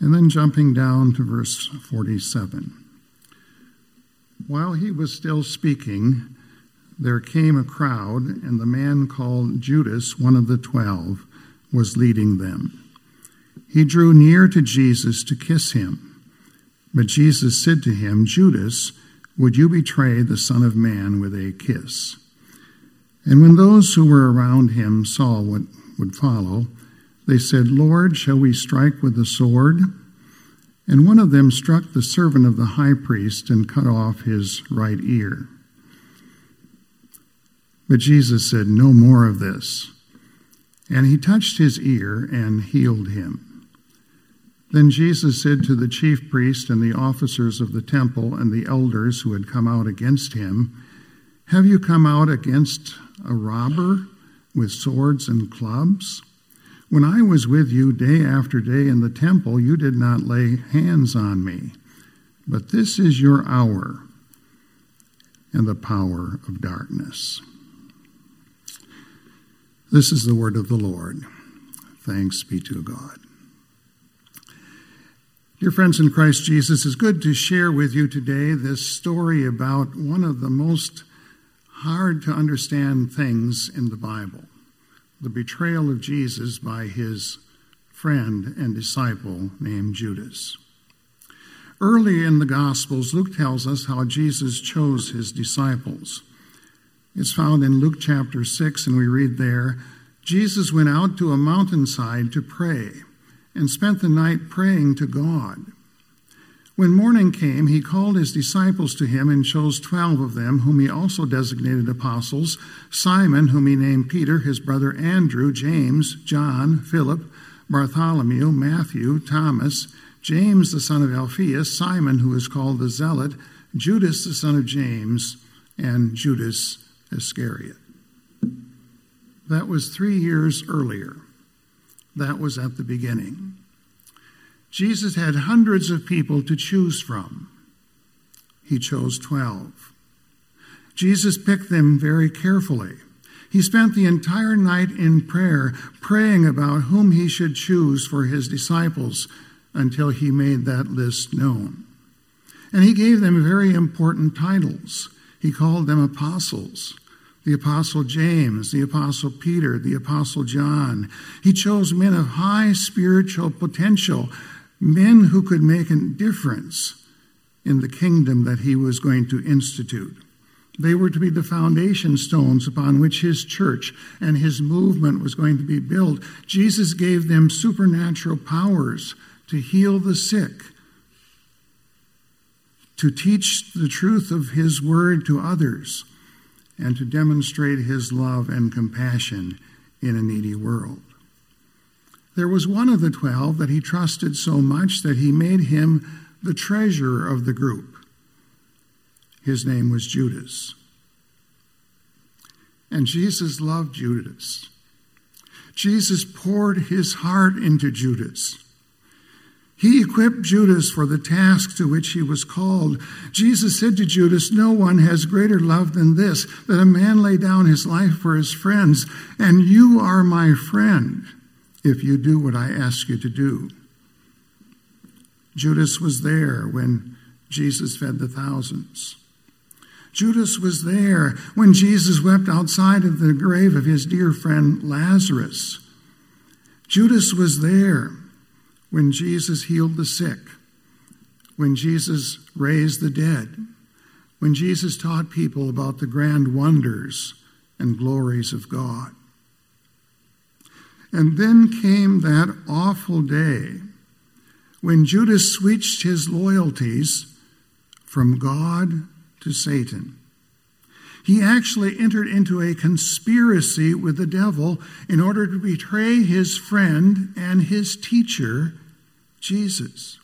And then jumping down to verse 47. While he was still speaking, there came a crowd, and the man called Judas, one of the twelve, was leading them. He drew near to Jesus to kiss him. But Jesus said to him, Judas, would you betray the Son of Man with a kiss? And when those who were around him saw what would follow, they said, Lord, shall we strike with the sword? And one of them struck the servant of the high priest and cut off his right ear. But Jesus said, No more of this. And he touched his ear and healed him. Then Jesus said to the chief priest and the officers of the temple and the elders who had come out against him, Have you come out against a robber with swords and clubs? When I was with you day after day in the temple, you did not lay hands on me. But this is your hour and the power of darkness. This is the word of the Lord. Thanks be to God. Dear friends in Christ Jesus, it's good to share with you today this story about one of the most hard to understand things in the Bible the betrayal of Jesus by his friend and disciple named Judas. Early in the Gospels, Luke tells us how Jesus chose his disciples. It's found in Luke chapter 6, and we read there Jesus went out to a mountainside to pray and spent the night praying to God. When morning came, he called his disciples to him and chose twelve of them, whom he also designated apostles Simon, whom he named Peter, his brother Andrew, James, John, Philip, Bartholomew, Matthew, Thomas, James the son of Alphaeus, Simon, who is called the Zealot, Judas the son of James, and Judas Iscariot. That was three years earlier. That was at the beginning. Jesus had hundreds of people to choose from. He chose 12. Jesus picked them very carefully. He spent the entire night in prayer, praying about whom he should choose for his disciples until he made that list known. And he gave them very important titles. He called them apostles the Apostle James, the Apostle Peter, the Apostle John. He chose men of high spiritual potential, men who could make a difference in the kingdom that he was going to institute. They were to be the foundation stones upon which his church and his movement was going to be built. Jesus gave them supernatural powers to heal the sick, to teach the truth of his word to others and to demonstrate his love and compassion in a needy world. There was one of the twelve that he trusted so much that he made him the treasurer of the group. His name was Judas. And Jesus loved Judas. Jesus poured his heart into Judas. He equipped Judas for the task to which he was called. Jesus said to Judas, No one has greater love than this, that a man lay down his life for his friends, and you are my friend if you do what I ask you to do. Judas was there when Jesus fed the thousands. Judas was there when Jesus wept outside of the grave of his dear friend Lazarus. Judas was there when Jesus healed the sick, when Jesus raised the dead, when Jesus taught people about the grand wonders and glories of God. And then came that awful day when Judas switched his loyalties from God to Satan. He actually entered into a conspiracy with the devil in order to betray his friend and his teacher, Jesus.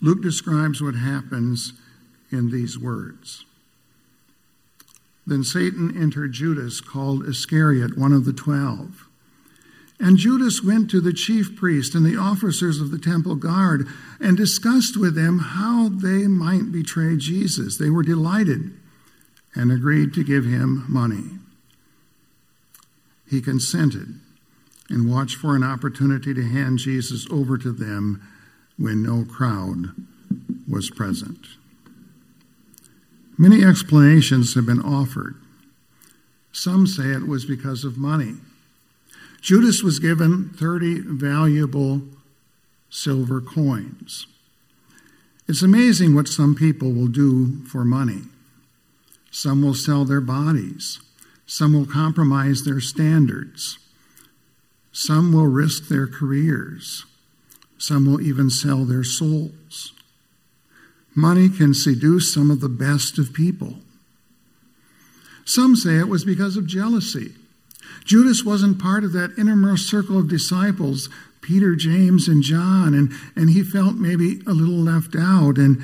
Luke describes what happens in these words. Then Satan entered Judas, called Iscariot, one of the twelve. And Judas went to the chief priest and the officers of the temple guard and discussed with them how they might betray Jesus. They were delighted and agreed to give him money. He consented and watched for an opportunity to hand Jesus over to them when no crowd was present. Many explanations have been offered. Some say it was because of money. Judas was given 30 valuable silver coins. It's amazing what some people will do for money. Some will sell their bodies. Some will compromise their standards. Some will risk their careers. Some will even sell their souls. Money can seduce some of the best of people. Some say it was because of jealousy. Judas wasn't part of that innermost circle of disciples, Peter, James, and John, and, and he felt maybe a little left out, and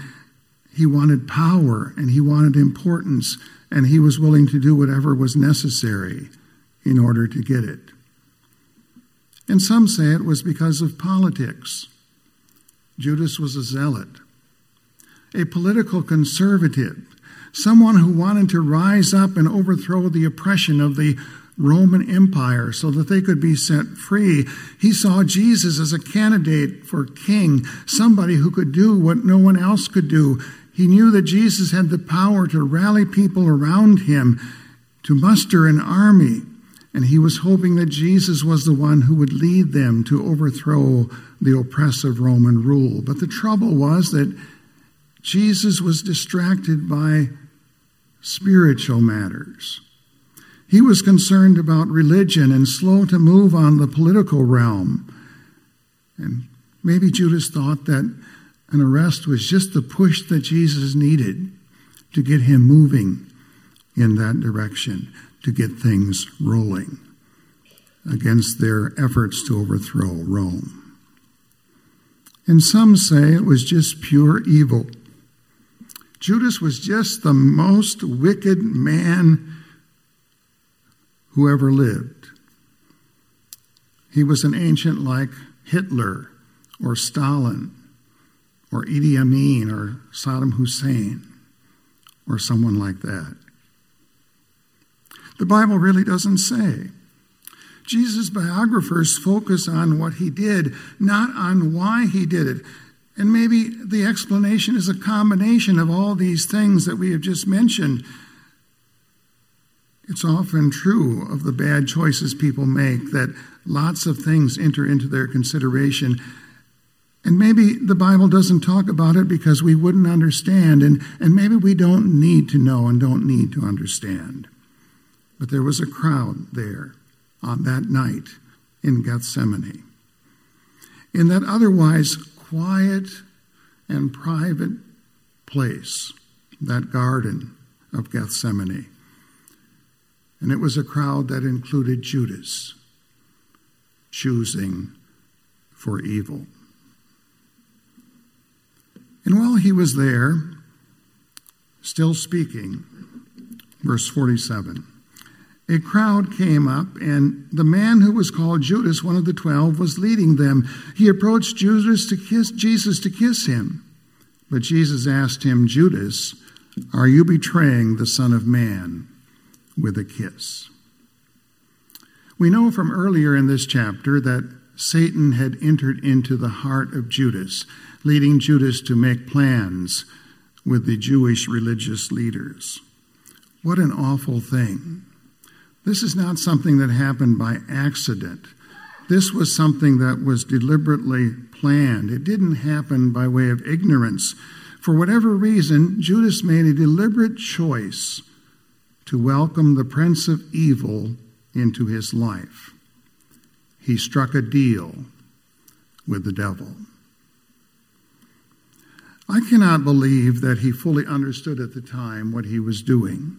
he wanted power, and he wanted importance, and he was willing to do whatever was necessary in order to get it. And some say it was because of politics. Judas was a zealot, a political conservative, someone who wanted to rise up and overthrow the oppression of the Roman Empire so that they could be set free. He saw Jesus as a candidate for king, somebody who could do what no one else could do. He knew that Jesus had the power to rally people around him, to muster an army, and he was hoping that Jesus was the one who would lead them to overthrow the oppressive Roman rule. But the trouble was that Jesus was distracted by spiritual matters. He was concerned about religion and slow to move on the political realm. And maybe Judas thought that an arrest was just the push that Jesus needed to get him moving in that direction, to get things rolling against their efforts to overthrow Rome. And some say it was just pure evil. Judas was just the most wicked man who ever lived. He was an ancient like Hitler or Stalin or Idi Amin or Saddam Hussein or someone like that. The Bible really doesn't say. Jesus' biographers focus on what he did, not on why he did it. And maybe the explanation is a combination of all these things that we have just mentioned. It's often true of the bad choices people make that lots of things enter into their consideration. And maybe the Bible doesn't talk about it because we wouldn't understand, and, and maybe we don't need to know and don't need to understand. But there was a crowd there on that night in Gethsemane. In that otherwise quiet and private place, that garden of Gethsemane. And it was a crowd that included Judas choosing for evil. And while he was there, still speaking, verse 47, a crowd came up, and the man who was called Judas, one of the twelve, was leading them. He approached Judas to kiss Jesus to kiss him. But Jesus asked him, Judas, are you betraying the Son of Man? With a kiss. We know from earlier in this chapter that Satan had entered into the heart of Judas, leading Judas to make plans with the Jewish religious leaders. What an awful thing. This is not something that happened by accident. This was something that was deliberately planned. It didn't happen by way of ignorance. For whatever reason, Judas made a deliberate choice to welcome the Prince of Evil into his life. He struck a deal with the devil. I cannot believe that he fully understood at the time what he was doing.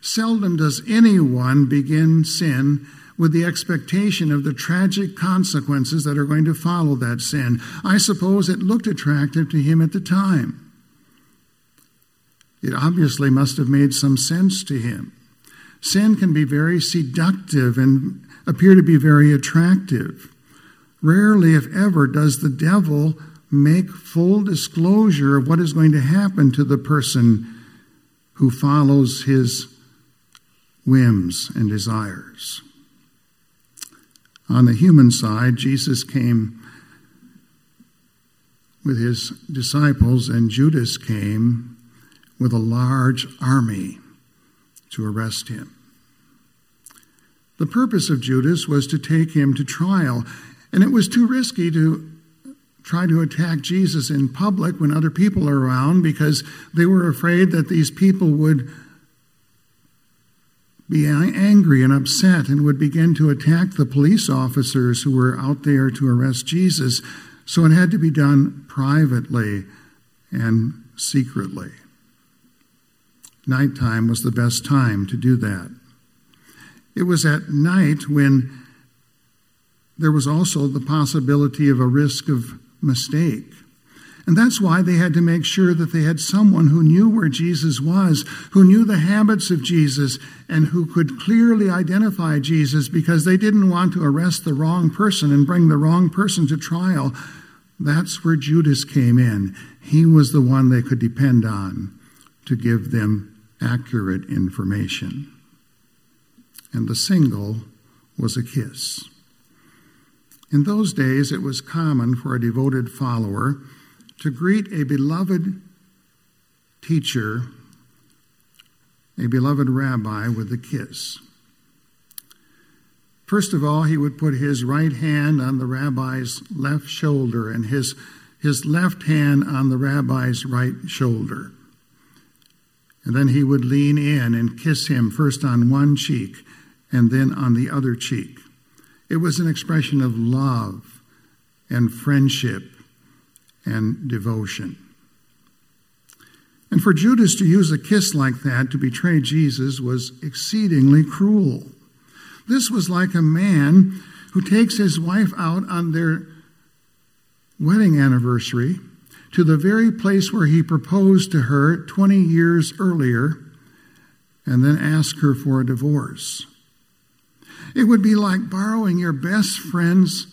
Seldom does anyone begin sin with the expectation of the tragic consequences that are going to follow that sin. I suppose it looked attractive to him at the time. It obviously must have made some sense to him. Sin can be very seductive and appear to be very attractive. Rarely, if ever, does the devil make full disclosure of what is going to happen to the person who follows his whims and desires. On the human side, Jesus came with his disciples, and Judas came with a large army to arrest him. The purpose of Judas was to take him to trial, and it was too risky to try to attack Jesus in public when other people are around because they were afraid that these people would be angry and upset and would begin to attack the police officers who were out there to arrest Jesus. So it had to be done privately and secretly. Nighttime was the best time to do that. It was at night when there was also the possibility of a risk of mistake. And that's why they had to make sure that they had someone who knew where Jesus was, who knew the habits of Jesus, and who could clearly identify Jesus because they didn't want to arrest the wrong person and bring the wrong person to trial. That's where Judas came in. He was the one they could depend on to give them accurate information. And the single was a kiss. In those days, it was common for a devoted follower to greet a beloved teacher, a beloved rabbi, with a kiss. First of all, he would put his right hand on the rabbi's left shoulder and his, his left hand on the rabbi's right shoulder. And then he would lean in and kiss him first on one cheek and then on the other cheek. It was an expression of love and friendship and devotion. And for Judas to use a kiss like that to betray Jesus was exceedingly cruel. This was like a man who takes his wife out on their wedding anniversary to the very place where he proposed to her 20 years earlier and then ask her for a divorce. It would be like borrowing your best friend's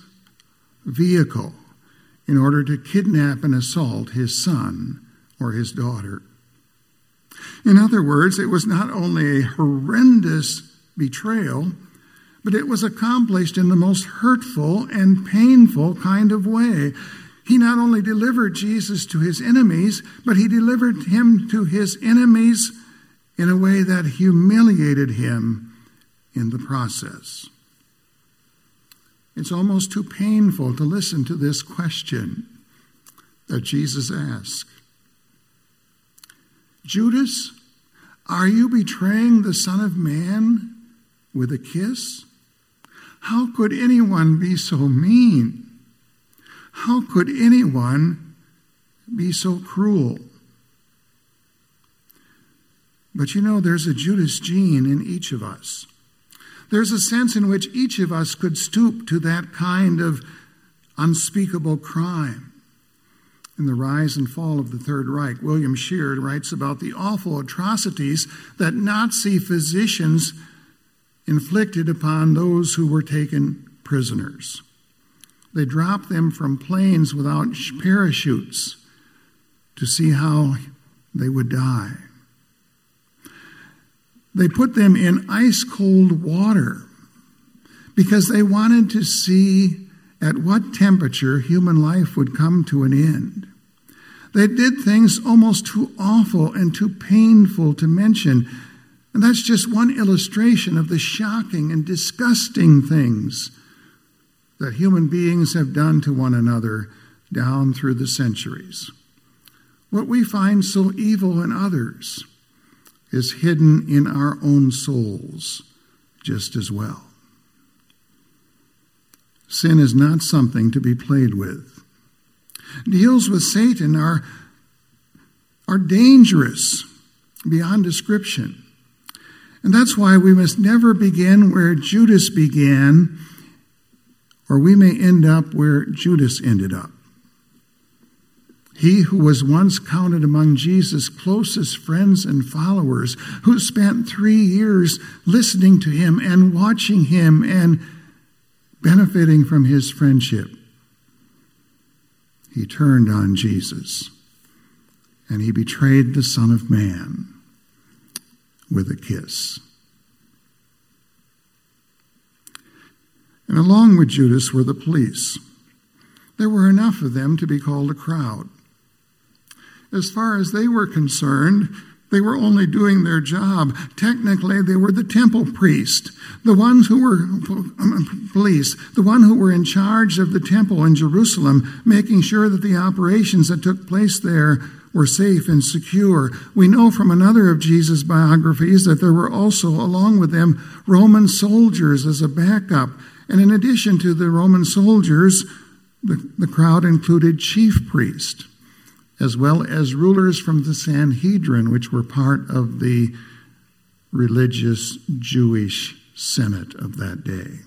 vehicle in order to kidnap and assault his son or his daughter. In other words, it was not only a horrendous betrayal, but it was accomplished in the most hurtful and painful kind of way. He not only delivered Jesus to his enemies, but he delivered him to his enemies in a way that humiliated him in the process. It's almost too painful to listen to this question that Jesus asked Judas, are you betraying the Son of Man with a kiss? How could anyone be so mean? How could anyone be so cruel? But you know, there's a Judas gene in each of us. There's a sense in which each of us could stoop to that kind of unspeakable crime. In The Rise and Fall of the Third Reich, William Shirer writes about the awful atrocities that Nazi physicians inflicted upon those who were taken prisoners. They dropped them from planes without parachutes to see how they would die. They put them in ice cold water because they wanted to see at what temperature human life would come to an end. They did things almost too awful and too painful to mention. And that's just one illustration of the shocking and disgusting things that human beings have done to one another down through the centuries. What we find so evil in others is hidden in our own souls just as well. Sin is not something to be played with. Deals with Satan are, are dangerous beyond description. And that's why we must never begin where Judas began, or we may end up where Judas ended up. He who was once counted among Jesus' closest friends and followers, who spent three years listening to him and watching him and benefiting from his friendship, he turned on Jesus and he betrayed the Son of Man with a kiss. And along with Judas were the police. There were enough of them to be called a crowd. As far as they were concerned, they were only doing their job. Technically, they were the temple priest, the ones who were um, police, the one who were in charge of the temple in Jerusalem, making sure that the operations that took place there were safe and secure. We know from another of Jesus' biographies that there were also, along with them, Roman soldiers as a backup. And in addition to the Roman soldiers, the, the crowd included chief priests as well as rulers from the Sanhedrin, which were part of the religious Jewish Senate of that day.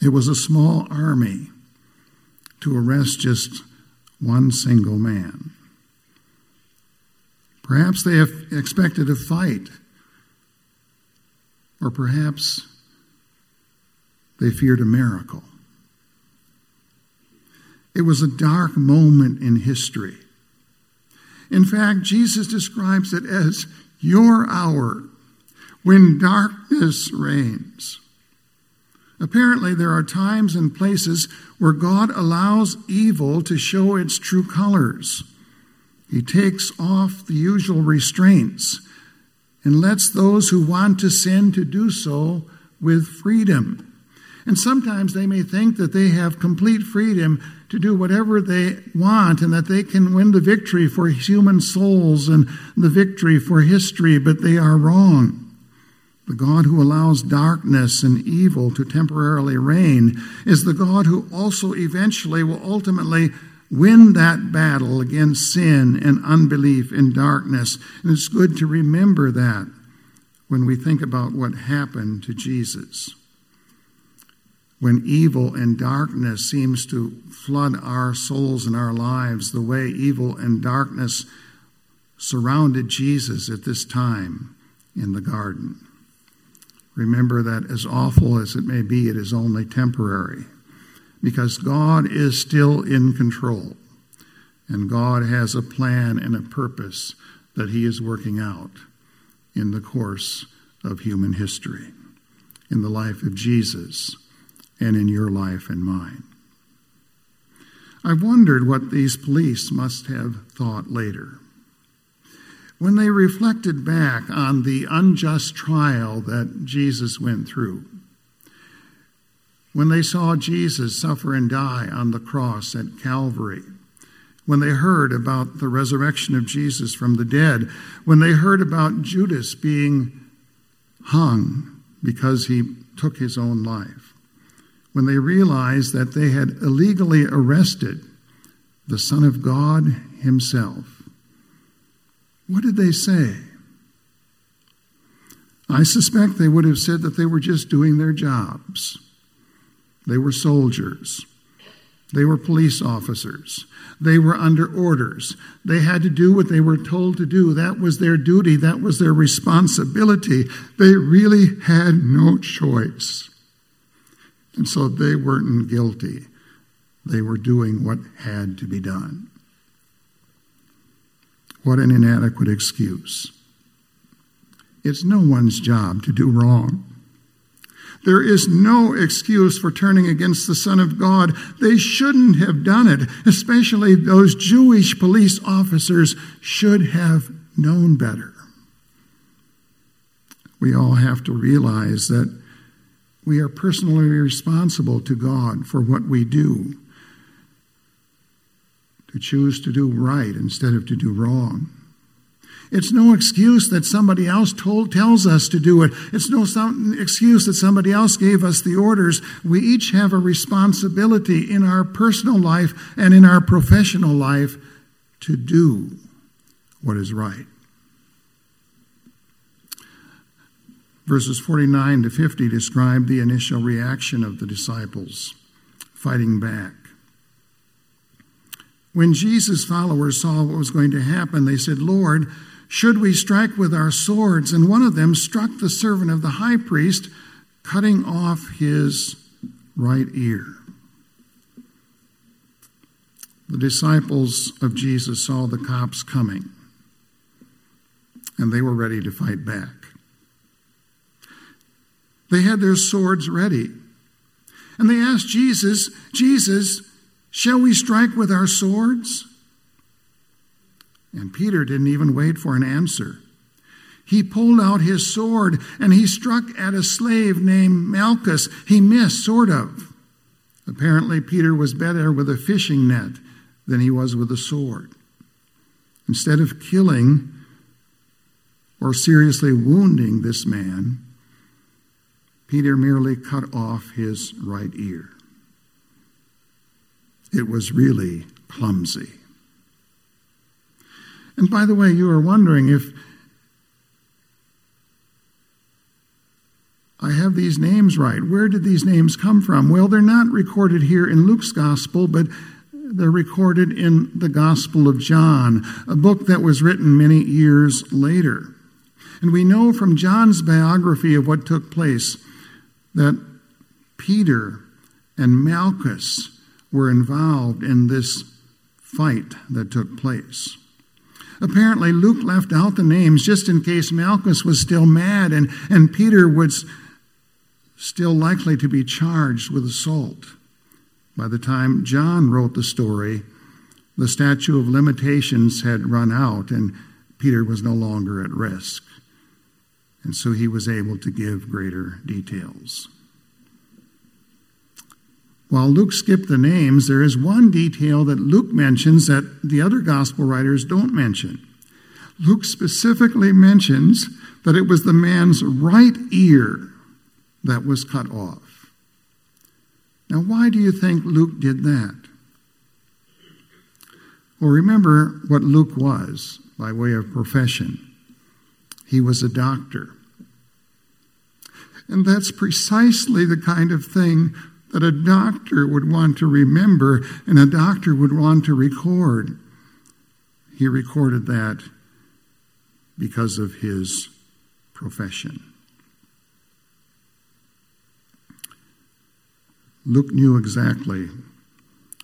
It was a small army to arrest just one single man. Perhaps they expected a fight, or perhaps they feared a miracle. It was a dark moment in history. In fact, Jesus describes it as your hour when darkness reigns. Apparently, there are times and places where God allows evil to show its true colors. He takes off the usual restraints and lets those who want to sin to do so with freedom. And sometimes they may think that they have complete freedom to do whatever they want and that they can win the victory for human souls and the victory for history, but they are wrong. The God who allows darkness and evil to temporarily reign is the God who also eventually will ultimately win that battle against sin and unbelief in darkness. And it's good to remember that when we think about what happened to Jesus when evil and darkness seems to flood our souls and our lives the way evil and darkness surrounded Jesus at this time in the garden. Remember that as awful as it may be, it is only temporary because God is still in control and God has a plan and a purpose that He is working out in the course of human history, in the life of Jesus and in your life and mine. I wondered what these police must have thought later. When they reflected back on the unjust trial that Jesus went through, when they saw Jesus suffer and die on the cross at Calvary, when they heard about the resurrection of Jesus from the dead, when they heard about Judas being hung because he took his own life, when they realized that they had illegally arrested the Son of God Himself. What did they say? I suspect they would have said that they were just doing their jobs. They were soldiers. They were police officers. They were under orders. They had to do what they were told to do. That was their duty. That was their responsibility. They really had no choice. And so they weren't guilty. They were doing what had to be done. What an inadequate excuse. It's no one's job to do wrong. There is no excuse for turning against the Son of God. They shouldn't have done it, especially those Jewish police officers should have known better. We all have to realize that we are personally responsible to God for what we do. To choose to do right instead of to do wrong. It's no excuse that somebody else told, tells us to do it. It's no excuse that somebody else gave us the orders. We each have a responsibility in our personal life and in our professional life to do what is right. Verses 49 to 50 describe the initial reaction of the disciples fighting back. When Jesus' followers saw what was going to happen, they said, Lord, should we strike with our swords? And one of them struck the servant of the high priest, cutting off his right ear. The disciples of Jesus saw the cops coming, and they were ready to fight back. They had their swords ready. And they asked Jesus, Jesus, Shall we strike with our swords? And Peter didn't even wait for an answer. He pulled out his sword and he struck at a slave named Malchus. He missed, sort of. Apparently, Peter was better with a fishing net than he was with a sword. Instead of killing or seriously wounding this man, Peter merely cut off his right ear. It was really clumsy. And by the way, you are wondering if I have these names right. Where did these names come from? Well, they're not recorded here in Luke's gospel, but they're recorded in the Gospel of John, a book that was written many years later. And we know from John's biography of what took place that Peter and Malchus were involved in this fight that took place. Apparently, Luke left out the names just in case Malchus was still mad and, and Peter was still likely to be charged with assault. By the time John wrote the story, the statute of limitations had run out and Peter was no longer at risk. And so he was able to give greater details. While Luke skipped the names, there is one detail that Luke mentions that the other gospel writers don't mention. Luke specifically mentions that it was the man's right ear that was cut off. Now, why do you think Luke did that? Well, remember what Luke was by way of profession. He was a doctor. And that's precisely the kind of thing that a doctor would want to remember and a doctor would want to record. He recorded that because of his profession. Luke knew exactly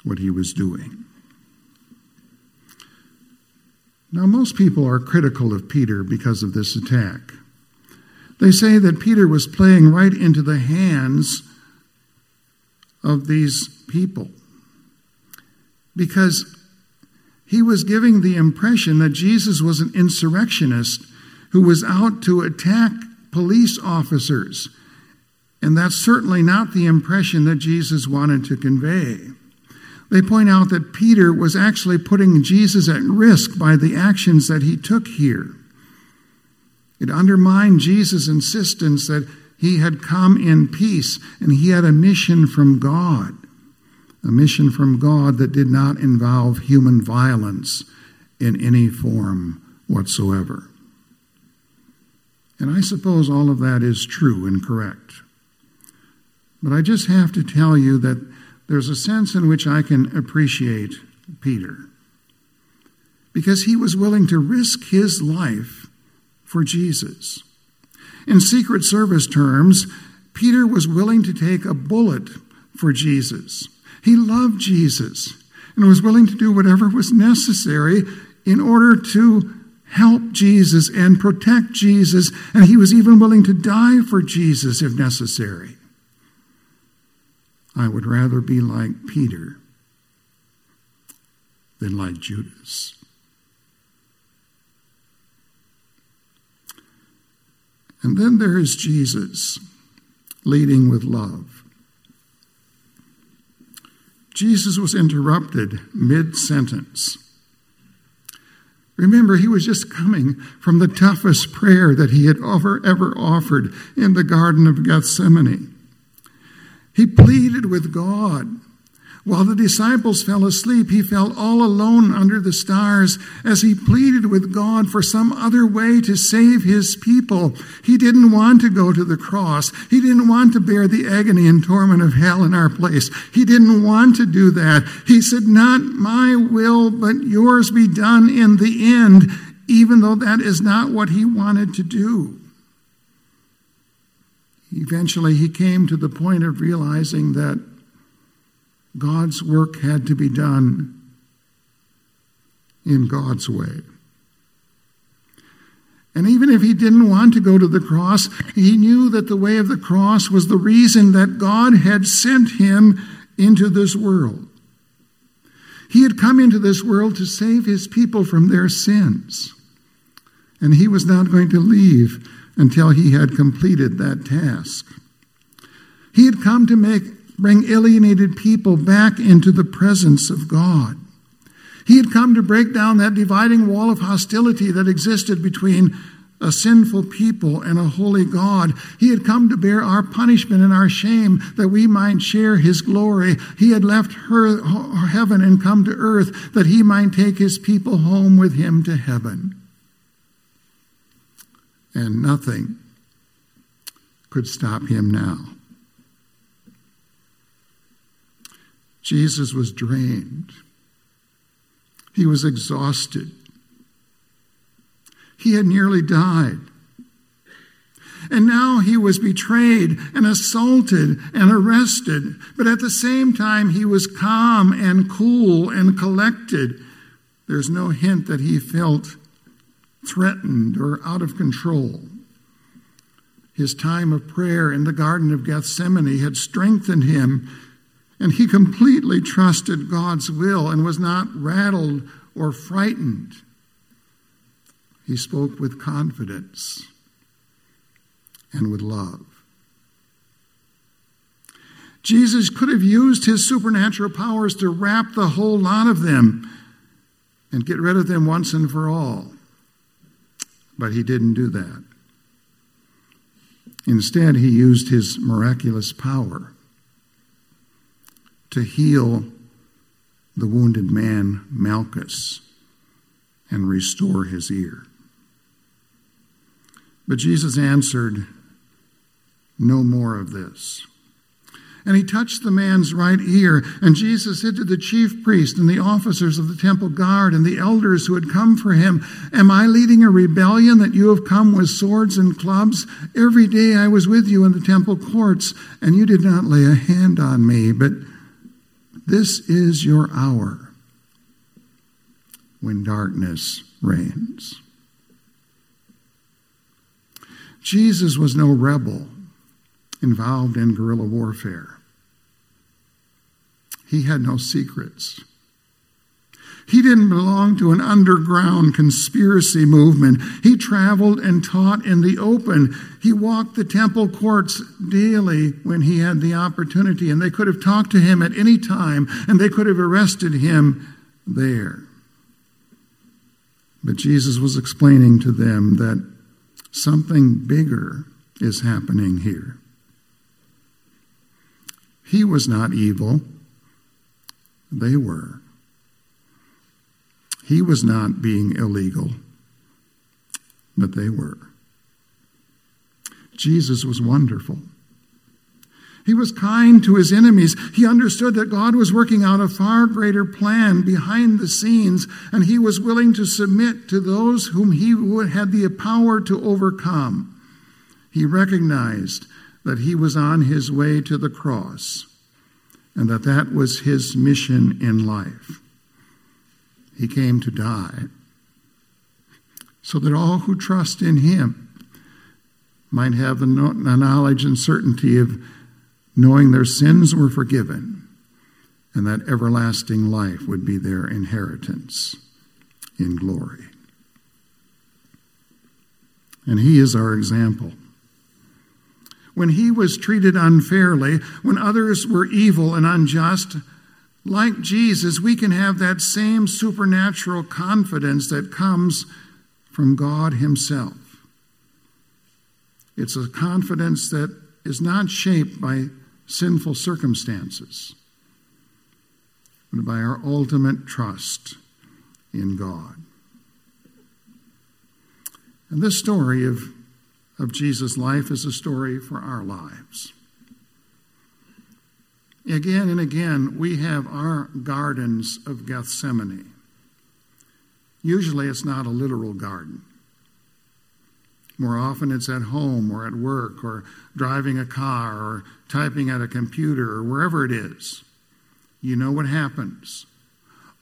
what he was doing. Now, most people are critical of Peter because of this attack. They say that Peter was playing right into the hands of these people because he was giving the impression that Jesus was an insurrectionist who was out to attack police officers. And that's certainly not the impression that Jesus wanted to convey. They point out that Peter was actually putting Jesus at risk by the actions that he took here. It undermined Jesus' insistence that he had come in peace and he had a mission from God, a mission from God that did not involve human violence in any form whatsoever. And I suppose all of that is true and correct. But I just have to tell you that there's a sense in which I can appreciate Peter. Because he was willing to risk his life for Jesus. In Secret Service terms, Peter was willing to take a bullet for Jesus. He loved Jesus and was willing to do whatever was necessary in order to help Jesus and protect Jesus, and he was even willing to die for Jesus if necessary. I would rather be like Peter than like Judas. And then there is Jesus leading with love. Jesus was interrupted mid sentence. Remember, he was just coming from the toughest prayer that he had ever, ever offered in the Garden of Gethsemane. He pleaded with God while the disciples fell asleep, he felt all alone under the stars as he pleaded with God for some other way to save his people. He didn't want to go to the cross. He didn't want to bear the agony and torment of hell in our place. He didn't want to do that. He said, Not my will, but yours be done in the end, even though that is not what he wanted to do. Eventually, he came to the point of realizing that God's work had to be done in God's way. And even if he didn't want to go to the cross, he knew that the way of the cross was the reason that God had sent him into this world. He had come into this world to save his people from their sins. And he was not going to leave until he had completed that task. He had come to make, bring alienated people back into the presence of God. He had come to break down that dividing wall of hostility that existed between a sinful people and a holy God. He had come to bear our punishment and our shame that we might share his glory. He had left her, heaven and come to earth that he might take his people home with him to heaven. And nothing could stop him now. Jesus was drained. He was exhausted. He had nearly died. And now he was betrayed and assaulted and arrested. But at the same time, he was calm and cool and collected. There's no hint that he felt threatened or out of control. His time of prayer in the Garden of Gethsemane had strengthened him, and he completely trusted God's will and was not rattled or frightened. He spoke with confidence and with love. Jesus could have used his supernatural powers to wrap the whole lot of them and get rid of them once and for all. But he didn't do that. Instead, he used his miraculous power to heal the wounded man, Malchus, and restore his ear. But Jesus answered, No more of this. And he touched the man's right ear. And Jesus said to the chief priest and the officers of the temple guard and the elders who had come for him, Am I leading a rebellion that you have come with swords and clubs? Every day I was with you in the temple courts, and you did not lay a hand on me. But this is your hour when darkness reigns. Jesus was no rebel involved in guerrilla warfare. He had no secrets. He didn't belong to an underground conspiracy movement. He traveled and taught in the open. He walked the temple courts daily when he had the opportunity, and they could have talked to him at any time, and they could have arrested him there. But Jesus was explaining to them that Something bigger is happening here. He was not evil, they were. He was not being illegal, but they were. Jesus was wonderful. He was kind to his enemies. He understood that God was working out a far greater plan behind the scenes, and he was willing to submit to those whom he had the power to overcome. He recognized that he was on his way to the cross and that that was his mission in life. He came to die so that all who trust in him might have the knowledge and certainty of knowing their sins were forgiven and that everlasting life would be their inheritance in glory. And he is our example. When he was treated unfairly, when others were evil and unjust, like Jesus, we can have that same supernatural confidence that comes from God Himself. It's a confidence that is not shaped by sinful circumstances, but by our ultimate trust in God. And this story of, of Jesus' life is a story for our lives. Again and again, we have our gardens of Gethsemane. Usually, it's not a literal garden. More often it's at home or at work or driving a car or typing at a computer or wherever it is. You know what happens.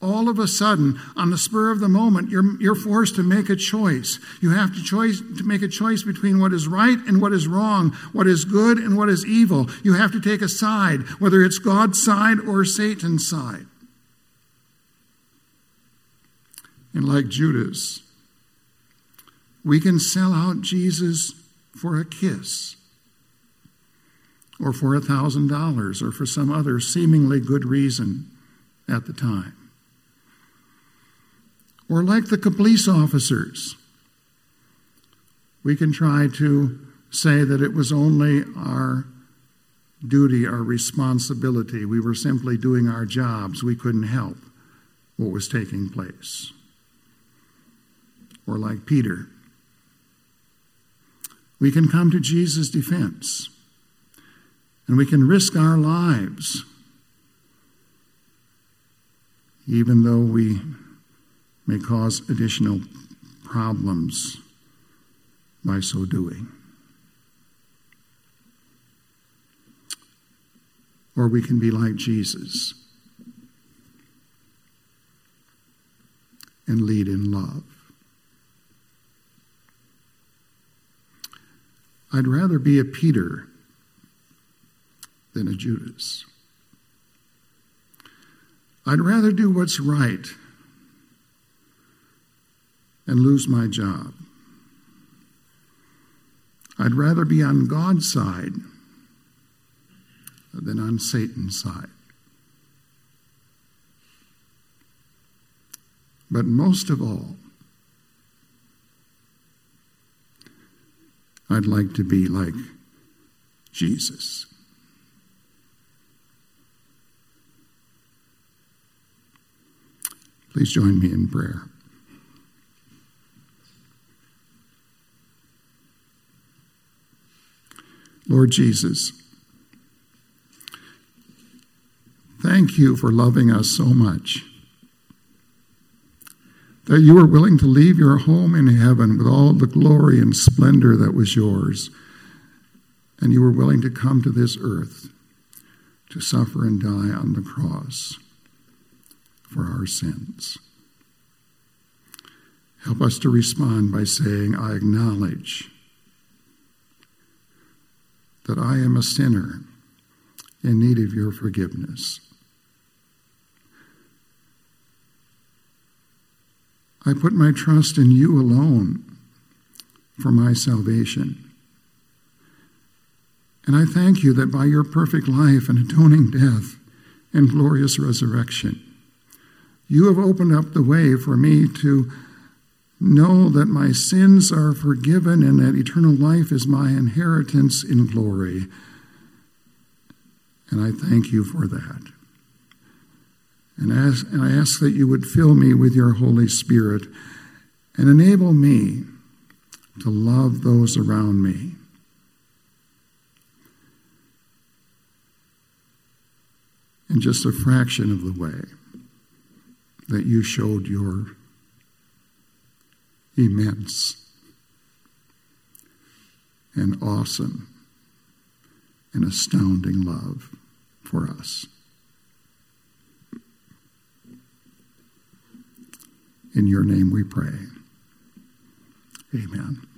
All of a sudden, on the spur of the moment, you're, you're forced to make a choice. You have to, choice, to make a choice between what is right and what is wrong, what is good and what is evil. You have to take a side, whether it's God's side or Satan's side. And like Judas, we can sell out Jesus for a kiss or for a thousand dollars or for some other seemingly good reason at the time. Or like the police officers, we can try to say that it was only our duty, our responsibility. We were simply doing our jobs. We couldn't help what was taking place. Or like Peter, we can come to Jesus' defense and we can risk our lives, even though we may cause additional problems by so doing. Or we can be like Jesus and lead in love. I'd rather be a Peter than a Judas. I'd rather do what's right and lose my job. I'd rather be on God's side than on Satan's side. But most of all, I'd like to be like Jesus. Please join me in prayer. Lord Jesus, thank you for loving us so much. That you were willing to leave your home in heaven with all the glory and splendor that was yours, and you were willing to come to this earth to suffer and die on the cross for our sins. Help us to respond by saying, I acknowledge that I am a sinner in need of your forgiveness. I put my trust in you alone for my salvation. And I thank you that by your perfect life and atoning death and glorious resurrection, you have opened up the way for me to know that my sins are forgiven and that eternal life is my inheritance in glory. And I thank you for that. And, and I ask that you would fill me with your Holy Spirit and enable me to love those around me. In just a fraction of the way that you showed your immense and awesome and astounding love for us. In your name we pray. Amen.